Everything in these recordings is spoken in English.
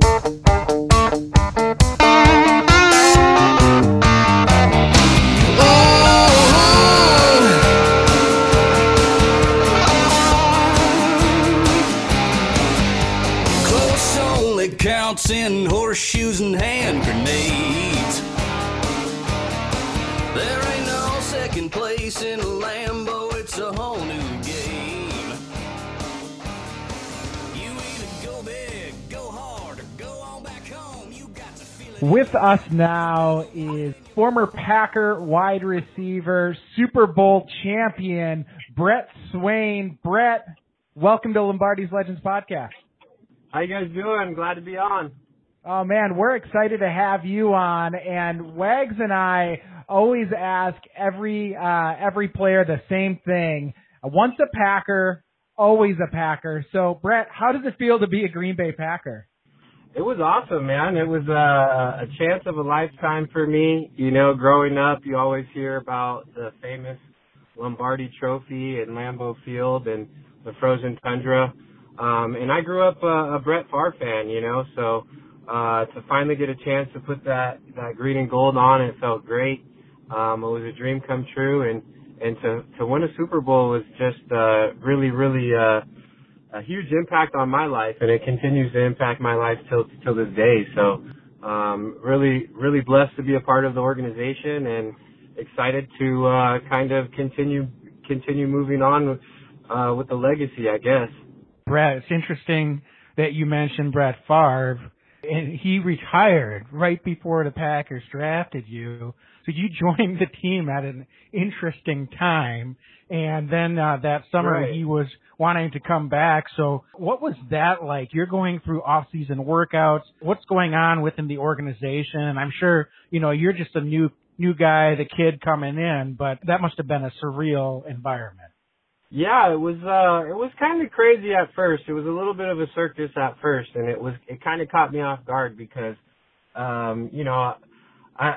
Close With us now is former Packer wide receiver, Super Bowl champion, Brett Swain. Brett, welcome to Lombardi's Legends podcast. How you guys doing? Glad to be on. Oh man, we're excited to have you on. And Wags and I always ask every uh, every player the same thing. Once a Packer, always a Packer. So Brett, how does it feel to be a Green Bay Packer? It was awesome, man. It was uh, a chance of a lifetime for me. You know, growing up, you always hear about the famous Lombardi Trophy at Lambeau Field and the frozen tundra. Um, and I grew up a, a Brett Favre fan, you know, so uh, to finally get a chance to put that that green and gold on, it felt great. Um, it was a dream come true, and and to to win a Super Bowl was just uh, really, really. Uh, a huge impact on my life, and it continues to impact my life till till this day. So, um, really, really blessed to be a part of the organization, and excited to uh, kind of continue continue moving on uh, with the legacy, I guess. Brett, it's interesting that you mentioned Brett Favre. And he retired right before the Packers drafted you. So you joined the team at an interesting time. And then uh, that summer Right. he was wanting to come back. So what was that like? You're going through off-season workouts. What's going on within the organization? And I'm sure, you know, you're just a new new guy, the kid coming in, but that must have been a surreal environment. Yeah, it was uh it was kind of crazy at first. It was a little bit of a circus at first and it was it kind of caught me off guard because um you know I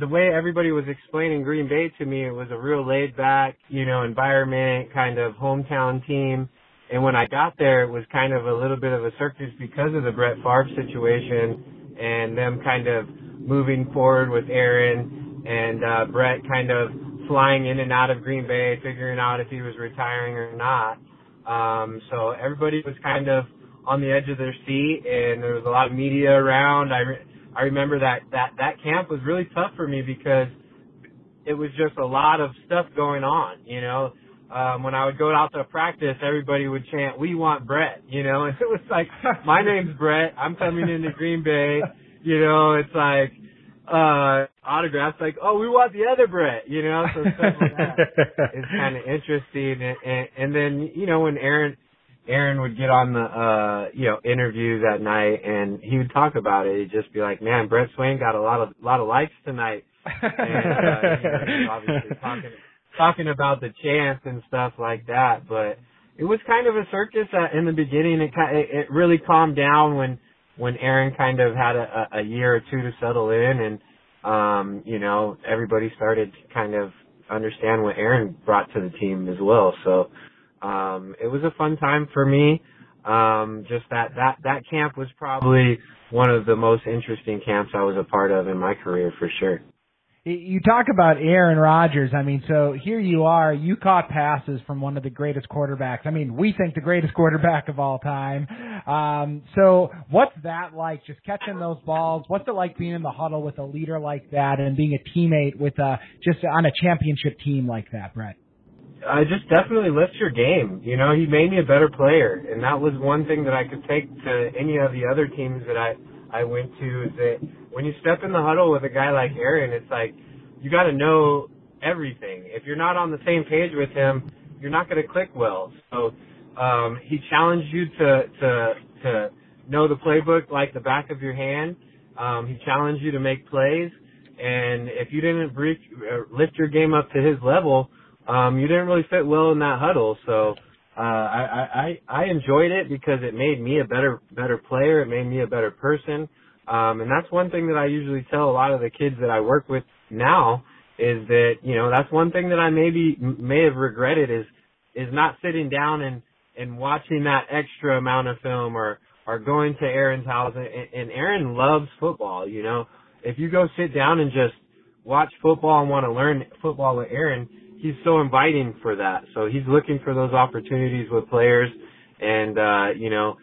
the way everybody was explaining Green Bay to me it was a real laid back, you know, environment, kind of hometown team. And when I got there it was kind of a little bit of a circus because of the Brett Favre situation and them kind of moving forward with Aaron and uh Brett kind of flying in and out of Green Bay, figuring out if he was retiring or not. Um, so everybody was kind of on the edge of their seat, and there was a lot of media around. I re- I remember that that that camp was really tough for me because it was just a lot of stuff going on. You know, um, when I would go out to practice, everybody would chant, "We want Brett," you know, and it was like, "My name's Brett. I'm coming into Green Bay." You know, it's like uh autographs like, "Oh, we want the other Brett," you know, so stuff like that is kind of interesting. And, and and then you know when Aaron Aaron would get on the uh you know interview that night and he would talk about it. He'd just be like, "Man, Brett Swain got a lot of lot of likes tonight." and uh, you know, he obviously talking talking about the chance and stuff like that. But it was kind of a circus uh, in the beginning. It kind it, it really calmed down when when Aaron kind of had a, a a year or two to settle in, and um, you know everybody started to kind of understand what Aaron brought to the team as well. So um, it was a fun time for me. Um, just that that that camp was probably one of the most interesting camps I was a part of in my career for sure. You talk about Aaron Rodgers. I mean, so here you are. You caught passes from one of the greatest quarterbacks. I mean, we think the greatest quarterback of all time. Um, so what's that like? Just catching those balls. What's it like being in the huddle with a leader like that and being a teammate with a just on a championship team like that, Brett? I just definitely lift your game. You know, he made me a better player, and that was one thing that I could take to any of the other teams that I I went to. Is that when you step in the huddle with a guy like Aaron, it's like you got to know everything. If you're not on the same page with him, you're not going to click well. So um, he challenged you to to to know the playbook like the back of your hand. Um, he challenged you to make plays, and if you didn't brief, uh, lift your game up to his level, um, you didn't really fit well in that huddle. So uh, I, I I enjoyed it because it made me a better better player. It made me a better person. Um, and that's one thing that I usually tell a lot of the kids that I work with now is that you know that's one thing that I maybe may have regretted is is not sitting down and and watching that extra amount of film or are going to Aaron's house, and, and Aaron loves football. You know, if you go sit down and just watch football and want to learn football with Aaron, he's so inviting for that. So he's looking for those opportunities with players, and uh, you know,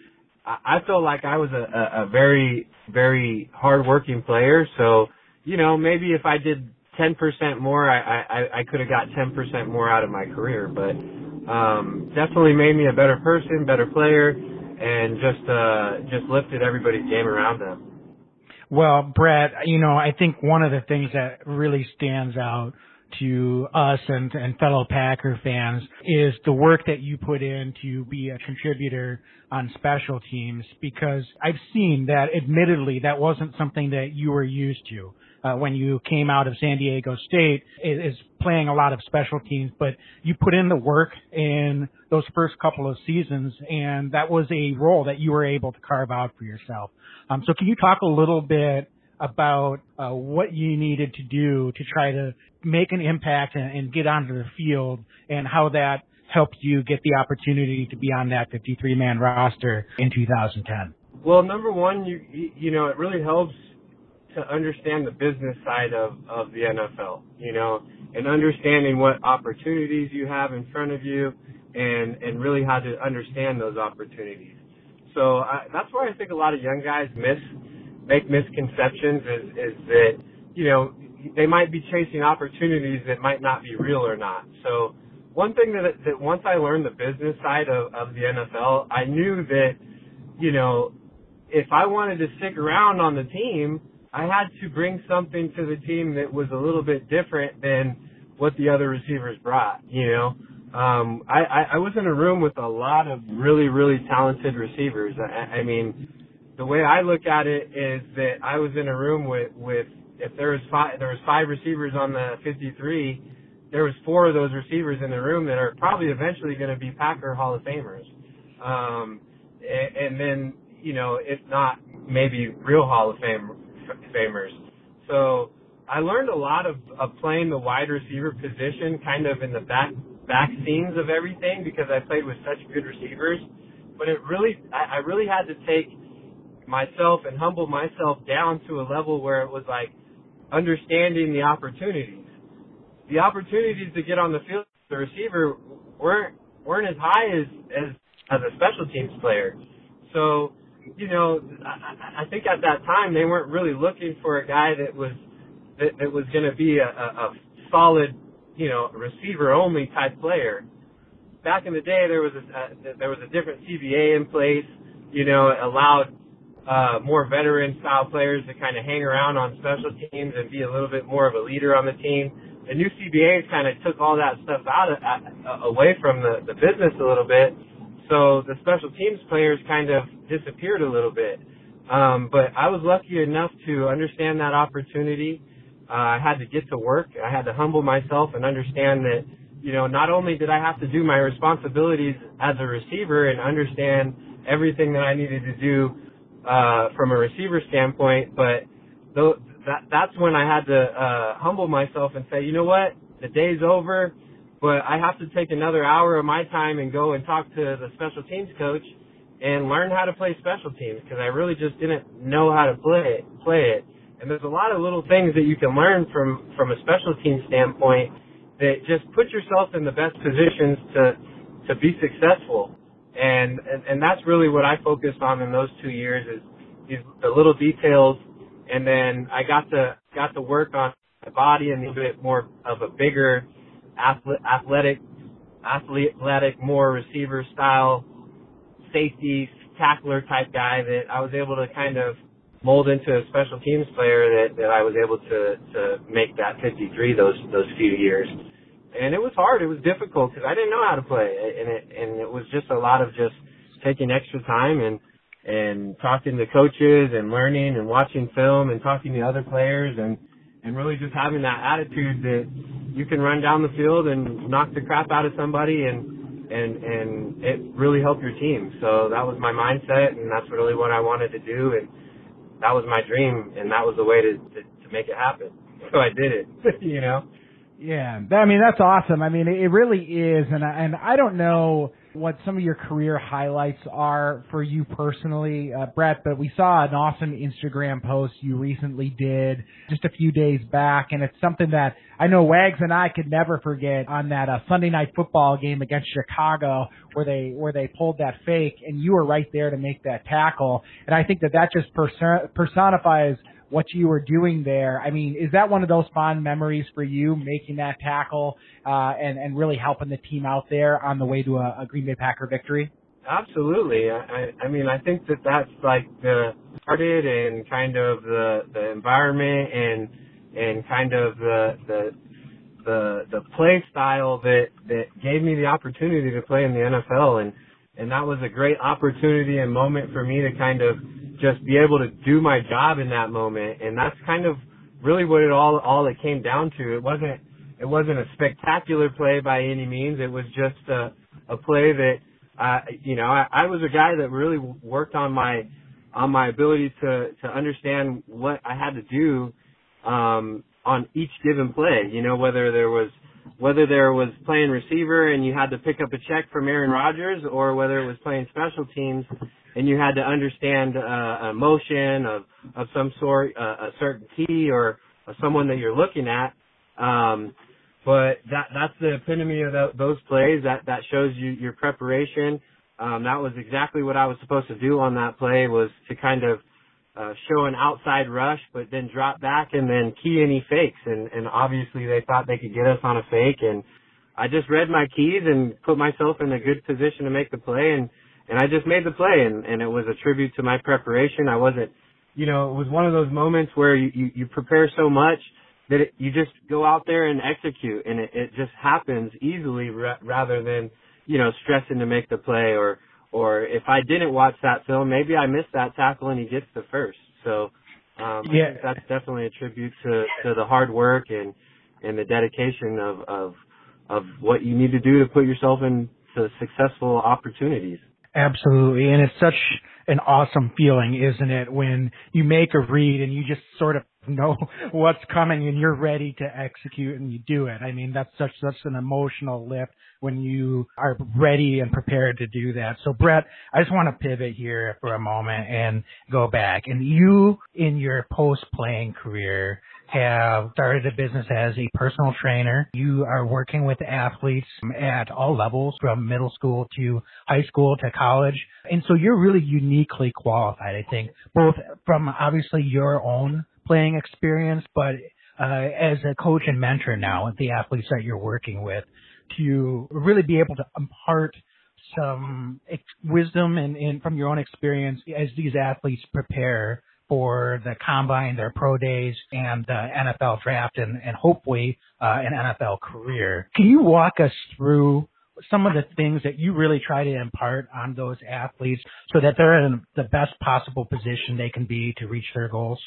I, I felt like I was a, a, a very, very hardworking player. So you know, maybe if I did 10% more, I, I, I could have got 10% more out of my career, but, um, definitely made me a better person, better player, and just, uh, just lifted everybody's game around them. Well, Brett, you know, I think one of the things that really stands out to us and, and fellow Packer fans is the work that you put in to be a contributor on special teams because I've seen that admittedly that wasn't something that you were used to uh, when you came out of San Diego State is, playing a lot of special teams, but you put in the work in those first couple of seasons, and that was a role that you were able to carve out for yourself. Um, so, can you talk a little bit about uh, what you needed to do to try to make an impact and, and get onto the field, and how that helped you get the opportunity to be on that 53 man roster in 2010? Well, number one, you you know, it really helps to understand the business side of, of the NFL, you know, and understanding what opportunities you have in front of you and, and really how to understand those opportunities. So I, that's where I think a lot of young guys miss, make misconceptions is, is that, you know, they might be chasing opportunities that might not be real or not. So one thing that, that once I learned the business side of, of the NFL, I knew that, you know, if I wanted to stick around on the team, I had to bring something to the team that was a little bit different than what the other receivers brought. You know, um, I, I, I was in a room with a lot of really, really talented receivers. I, I mean, the way I look at it is that I was in a room with with if there was five there was five receivers on the 53, there was four of those receivers in the room that are probably eventually going to be Packer Hall of Famers. Um, and, and then you know, if not maybe real Hall of Fame famers. So I learned a lot of, of playing the wide receiver position kind of in the back back scenes of everything because I played with such good receivers. But it really I, I really had to take myself and humble myself down to a level where it was like understanding the opportunities. The opportunities to get on the field the receiver weren't weren't as high as as as a special teams player. So you know, I, I think at that time they weren't really looking for a guy that was that, that was going to be a, a, a solid, you know, receiver only type player. Back in the day, there was a, a there was a different CBA in place. You know, allowed uh, more veteran style players to kind of hang around on special teams and be a little bit more of a leader on the team. The new CBA kind of took all that stuff out of, uh, away from the, the business a little bit so the special teams players kind of disappeared a little bit. Um, but I was lucky enough to understand that opportunity. Uh, I had to get to work. I had to humble myself and understand that, you know, not only did I have to do my responsibilities as a receiver and understand everything that I needed to do uh, from a receiver standpoint, but th- that, that's when I had to uh, humble myself and say, you know what, the day's over but I have to take another hour of my time and go and talk to the special teams coach and learn how to play special teams because I really just didn't know how to play it, play it. And there's a lot of little things that you can learn from from a special team standpoint that just put yourself in the best positions to to be successful. And and, and that's really what I focused on in those two years is these the little details. And then I got to got to work on my body and a little bit more of a bigger athletic, athletic, more receiver style, safety, tackler type guy that I was able to kind of mold into a special teams player that, that I was able to, to make that 53 those, those few years. And it was hard. It was difficult because I didn't know how to play. And it, and it was just a lot of just taking extra time and, and talking to coaches and learning and watching film and talking to other players and, and really just having that attitude that you can run down the field and knock the crap out of somebody and and and it really helped your team. So that was my mindset and that's really what I wanted to do and that was my dream and that was the way to to, to make it happen. So I did it, you know. Yeah, I mean that's awesome. I mean it really is, and I, and I don't know what some of your career highlights are for you personally, uh, Brett, but we saw an awesome Instagram post you recently did just a few days back, and it's something that I know Wags and I could never forget on that uh, Sunday night football game against Chicago where they where they pulled that fake, and you were right there to make that tackle, and I think that that just person- personifies what you were doing there. I mean, is that one of those fond memories for you making that tackle uh, and and really helping the team out there on the way to a, a Green Bay Packer victory? Absolutely. I, I mean, I think that that's like the started and kind of the the environment and and kind of the the the the play style that that gave me the opportunity to play in the NFL and and that was a great opportunity and moment for me to kind of just be able to do my job in that moment. And that's kind of really what it all, all it came down to. It wasn't, it wasn't a spectacular play by any means. It was just a, a play that, uh, you know, I, I was a guy that really worked on my, on my ability to, to understand what I had to do, um, on each given play, you know, whether there was, whether there was playing receiver and you had to pick up a check from Aaron Rodgers or whether it was playing special teams and you had to understand uh, a motion of of some sort, uh, a certain key or, or someone that you're looking at. Um, but that that's the epitome of the, those plays. That that shows you your preparation. Um, that was exactly what I was supposed to do on that play was to kind of uh, show an outside rush, but then drop back and then key any fakes. And, and obviously they thought they could get us on a fake. And I just read my keys and put myself in a good position to make the play. And and I just made the play and, and it was a tribute to my preparation. I wasn't, you know, it was one of those moments where you, you, you prepare so much that it, you just go out there and execute and it, it just happens easily ra- rather than, you know, stressing to make the play or, or if I didn't watch that film, maybe I missed that tackle and he gets the first. So, um, yeah, that's definitely a tribute to, to the hard work and, and the dedication of, of, of what you need to do to put yourself into successful opportunities. Absolutely. And it's such an awesome feeling, isn't it? When you make a read and you just sort of know what's coming and you're ready to execute and you do it. I mean, that's such, such an emotional lift when you are ready and prepared to do that. So Brett, I just want to pivot here for a moment and go back. And you, in your post playing career, have started a business as a personal trainer. You are working with athletes at all levels from middle school to high school to college. And so you're really uniquely qualified, I think, both from obviously your own playing experience, but uh, as a coach and mentor now with the athletes that you're working with to really be able to impart some wisdom and, and from your own experience as these athletes prepare for the combine, their pro days, and the NFL draft, and, and hopefully uh, an NFL career. Can you walk us through some of the things that you really try to impart on those athletes so that they're in the best possible position they can be to reach their goals?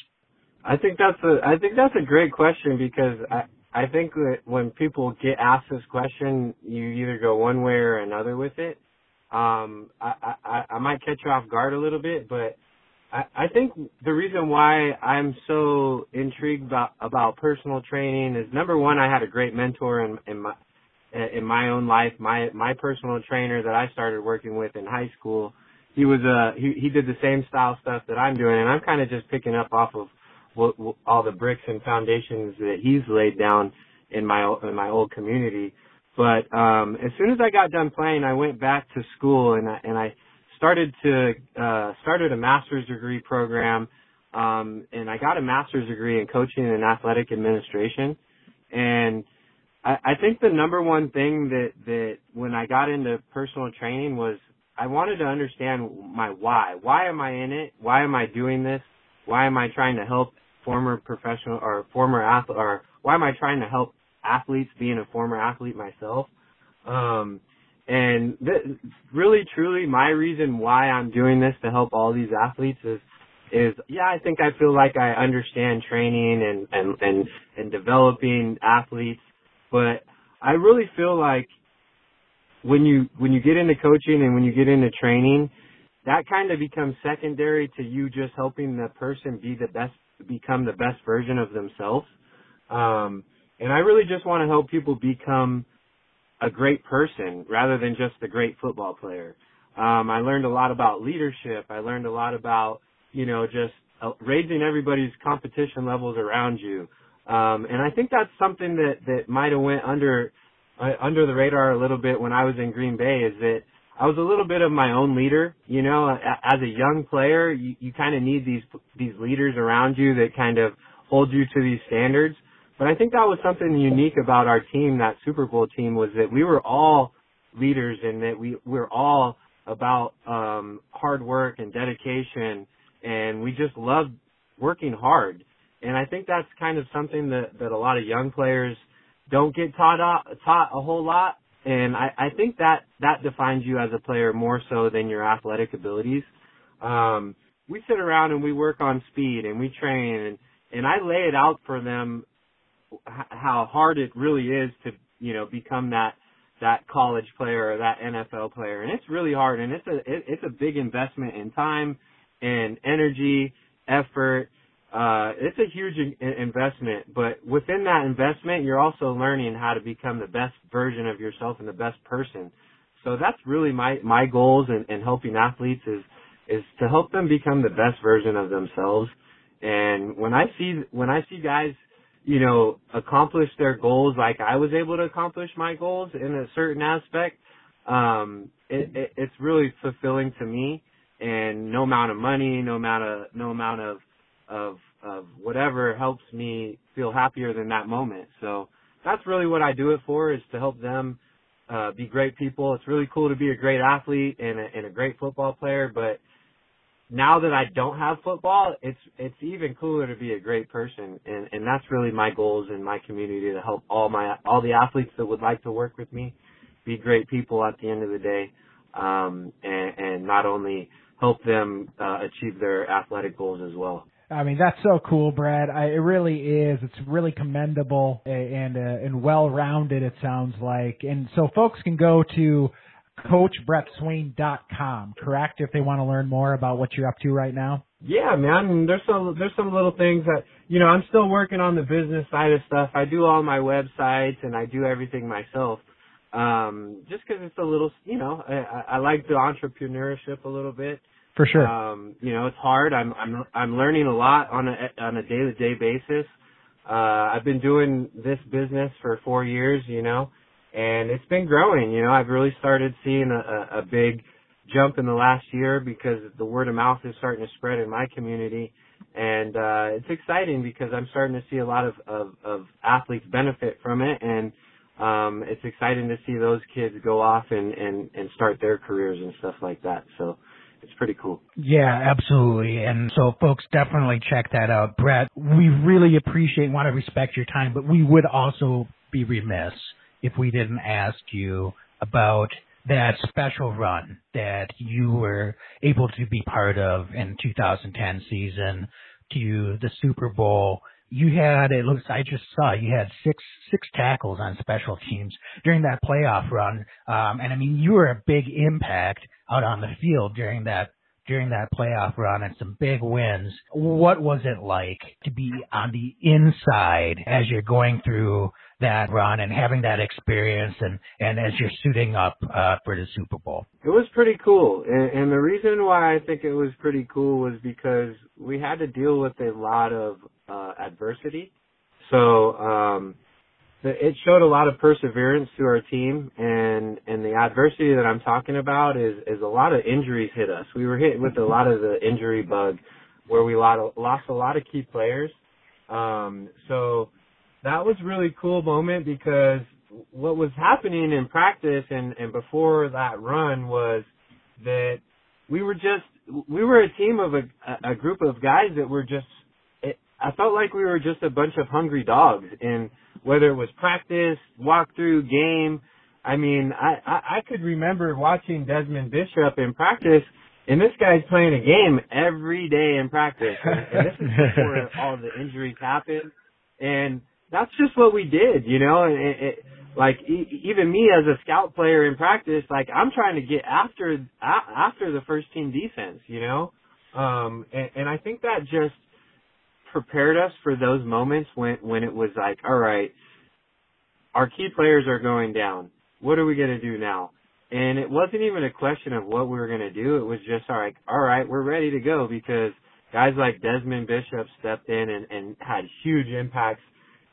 I think that's a I think that's a great question because I I think that when people get asked this question, you either go one way or another with it. Um, I, I I might catch you off guard a little bit, but I, I think the reason why I'm so intrigued about about personal training is number one, I had a great mentor in, in my in my own life. My my personal trainer that I started working with in high school, he was a he he did the same style stuff that I'm doing, and I'm kind of just picking up off of what, what, all the bricks and foundations that he's laid down in my in my old community. But um, as soon as I got done playing, I went back to school and I, and I started to uh, started a master's degree program, um, and I got a master's degree in coaching and athletic administration. And I, I think the number one thing that that when I got into personal training was I wanted to understand my why. Why am I in it? Why am I doing this? Why am I trying to help former professional or former athlete or why am I trying to help athletes being a former athlete myself? Um, and th- really, truly, my reason why I'm doing this to help all these athletes is, is yeah, I think I feel like I understand training and and and and developing athletes, but I really feel like when you when you get into coaching and when you get into training, that kind of becomes secondary to you just helping the person be the best become the best version of themselves. Um, and I really just want to help people become a great person rather than just a great football player. Um, I learned a lot about leadership. I learned a lot about, you know, just uh, raising everybody's competition levels around you. Um, and I think that's something that, that might have went under, uh, under the radar a little bit when I was in Green Bay is that I was a little bit of my own leader. You know, as a young player, you, you kind of need these, these leaders around you that kind of hold you to these standards. But I think that was something unique about our team, that Super Bowl team, was that we were all leaders and that we, we we're all about um, hard work and dedication, and we just loved working hard. And I think that's kind of something that that a lot of young players don't get taught taught a whole lot. And I, I think that that defines you as a player more so than your athletic abilities. Um, we sit around and we work on speed and we train and and I lay it out for them how hard it really is to you know become that that college player or that NFL player, and it's really hard, and it's a it, it's a big investment in time and energy, effort. Uh, it's a huge in- investment, but within that investment, you're also learning how to become the best version of yourself and the best person. So that's really my my goals in, in helping athletes is is to help them become the best version of themselves. And when I see when I see guys you know, accomplish their goals like I was able to accomplish my goals in a certain aspect, um, it, it, it's really fulfilling to me. And no amount of money, no amount of, no amount of, of, of whatever helps me feel happier than that moment. So that's really what I do it for is to help them, uh, be great people. It's really cool to be a great athlete and a, and a great football player, but now that I don't have football, it's it's even cooler to be a great person, and and that's really my goals in my community to help all my all the athletes that would like to work with me be great people at the end of the day, um, and, and not only help them uh, achieve their athletic goals as well. I mean, that's so cool, Brad. I, it really is. It's really commendable and uh, and well rounded. It sounds like, and so folks can go to CoachBrettSwain.com, correct? If they want to learn more about what you're up to right now. Yeah, man. There's some there's some little things that you know I'm still working on the business side of stuff. I do all my websites and I do everything myself. Um, just because it's a little, you know, I, I like the entrepreneurship a little bit. For sure. Um, you know, it's hard. I'm I'm I'm learning a lot on a on a day to day basis. Uh, I've been doing this business for four years. You know, and it's been growing. You know, I've really started seeing a, a big jump in the last year because the word of mouth is starting to spread in my community, and uh, it's exciting because I'm starting to see a lot of, of, of athletes benefit from it, and um, it's exciting to see those kids go off and, and, and start their careers and stuff like that. So it's pretty cool. Yeah, absolutely. And so folks definitely check that out. Brett, we really appreciate and want to respect your time, but we would also be remiss if we didn't ask you about that special run that you were able to be part of in 2010 season to the Super Bowl. You had it looks I just saw you had six six tackles on special teams during that playoff run. Um and I mean you were a big impact out on the field during that during that playoff run and some big wins. What was it like to be on the inside as you're going through that run and having that experience and, and as you're suiting up uh, for the Super Bowl? It was pretty cool. And, and the reason why I think it was pretty cool was because we had to deal with a lot of uh, adversity. So, um, it showed a lot of perseverance to our team and and the adversity that I'm talking about is is a lot of injuries hit us. We were hit with a lot of the injury bug where we lost a lot of key players. Um so that was really cool moment because what was happening in practice and and before that run was that we were just we were a team of a a group of guys that were just it, I felt like we were just a bunch of hungry dogs and whether it was practice, walkthrough, game. I mean, I, I, I could remember watching Desmond Bishop in practice, and this guy's playing a game every day in practice. And, and this is before all the injuries happened. And that's just what we did, you know, and it, it, like e- even me as a scout player in practice, like I'm trying to get after a- after the first team defense, you know, um, and, and I think that just prepared us for those moments when when it was like, all right, our key players are going down. what are we gonna do now? And it wasn't even a question of what we were gonna do. It was just right, all right, we're ready to go because guys like Desmond Bishop stepped in and, and had huge impacts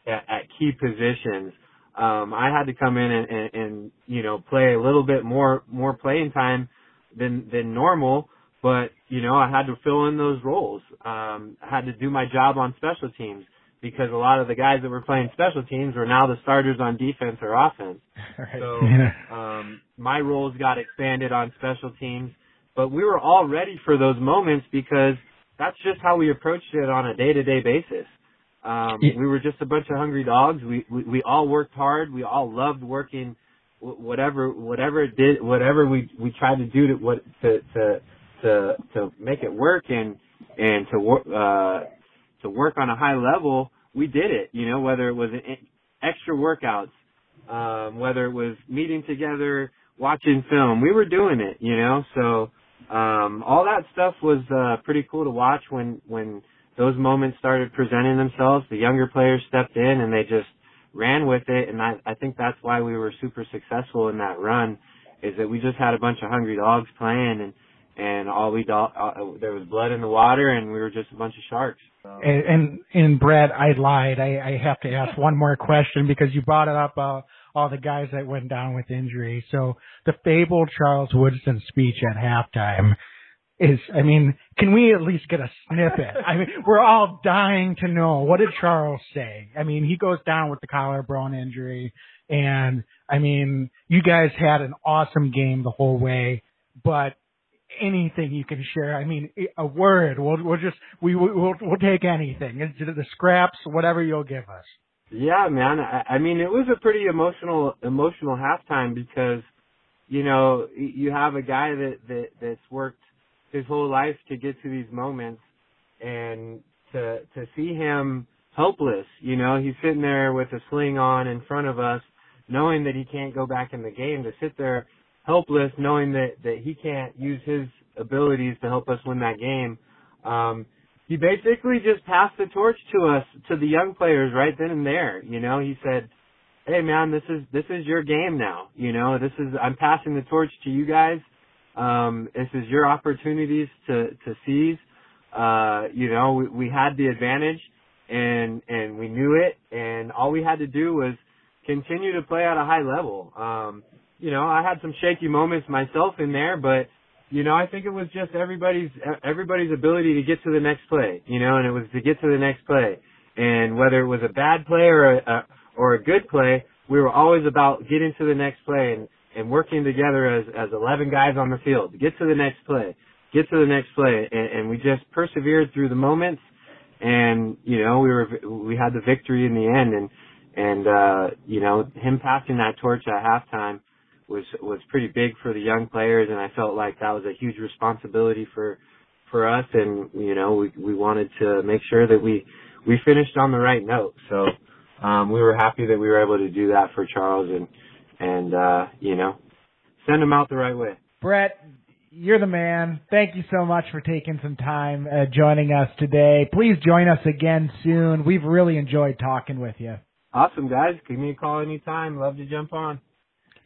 at, at key positions. Um, I had to come in and, and, and you know play a little bit more more playing time than than normal, but you know I had to fill in those roles. Um, I had to do my job on special teams because a lot of the guys that were playing special teams were now the starters on defense or offense. Right. So Yeah. um, my roles got expanded on special teams, but we were all ready for those moments because that's just how we approached it on a day-to-day basis. Um, Yeah. we were just a bunch of hungry dogs. We, we we all worked hard. We all loved working, whatever whatever it did, whatever we we tried to do to what to to to to make it work and and to work uh to work on a high level. We did it. You know, whether it was an extra workouts, um, whether it was meeting together, watching film, we were doing it, you know, so, um, all that stuff was, uh, pretty cool to watch when, when those moments started presenting themselves. The younger players stepped in and they just ran with it. And I, I think that's why we were super successful in that run is that we just had a bunch of hungry dogs playing and, and all we do, uh, there was blood in the water and we were just a bunch of sharks. So. And, and and Brad, I lied. I, I have to ask one more question because you brought it up. Uh, all the guys that went down with injury. So the fabled Charles Woodson speech at halftime is. I mean, can we at least get a snippet? I mean, we're all dying to know what did Charles say. I mean, he goes down with the collarbone injury, and I mean, you guys had an awesome game the whole way, but anything you can share. I mean, a word. We'll we'll just we we'll we'll take anything. The scraps, whatever you'll give us. Yeah, man. I, I mean, it was a pretty emotional, emotional halftime because, you know, you have a guy that, that, that's worked his whole life to get to these moments and to, to see him helpless, you know, he's sitting there with a sling on in front of us, knowing that he can't go back in the game, to sit there helpless, knowing that, that he can't use his abilities to help us win that game. Um, he basically just passed the torch to us, to the young players right then and there. You know, he said, Hey man, this is, this is your game now. You know, this is, I'm passing the torch to you guys. Um, this is your opportunities to, to seize. Uh, you know, we, we had the advantage and, and we knew it and all we had to do was continue to play at a high level. Um, you know, I had some shaky moments myself in there, but you know, I think it was just everybody's everybody's ability to get to the next play, you know, and it was to get to the next play. And whether it was a bad play or a, a or a good play, we were always about getting to the next play and and working together as as 11 guys on the field. Get to the next play, get to the next play, and, and we just persevered through the moments. And you know, we were we had the victory in the end, and and uh, you know, him passing that torch at halftime was was pretty big for the young players, and I felt like that was a huge responsibility for for us, and you know we we wanted to make sure that we we finished on the right note. So um, we were happy that we were able to do that for Charles, and and uh, you know send them out the right way. Brett, you're the man. Thank you so much for taking some time uh, joining us today. Please join us again soon. We've really enjoyed talking with you. Awesome guys, give me a call anytime. Love to jump on.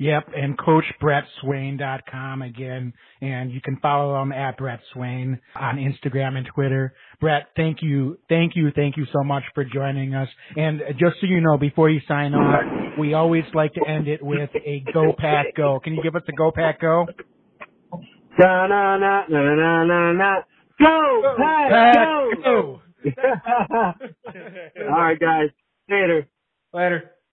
Yep, and CoachBrettSwain.com again, and you can follow him at Brett Swain on Instagram and Twitter. Brett, thank you, thank you, thank you so much for joining us. And just so you know, before you sign off, we always like to end it with a Go Pack Go. Can you give us a Go Pack Go? Da na na na na na na. Go, Pack, Pack, go! go! All right, guys. Later. Later.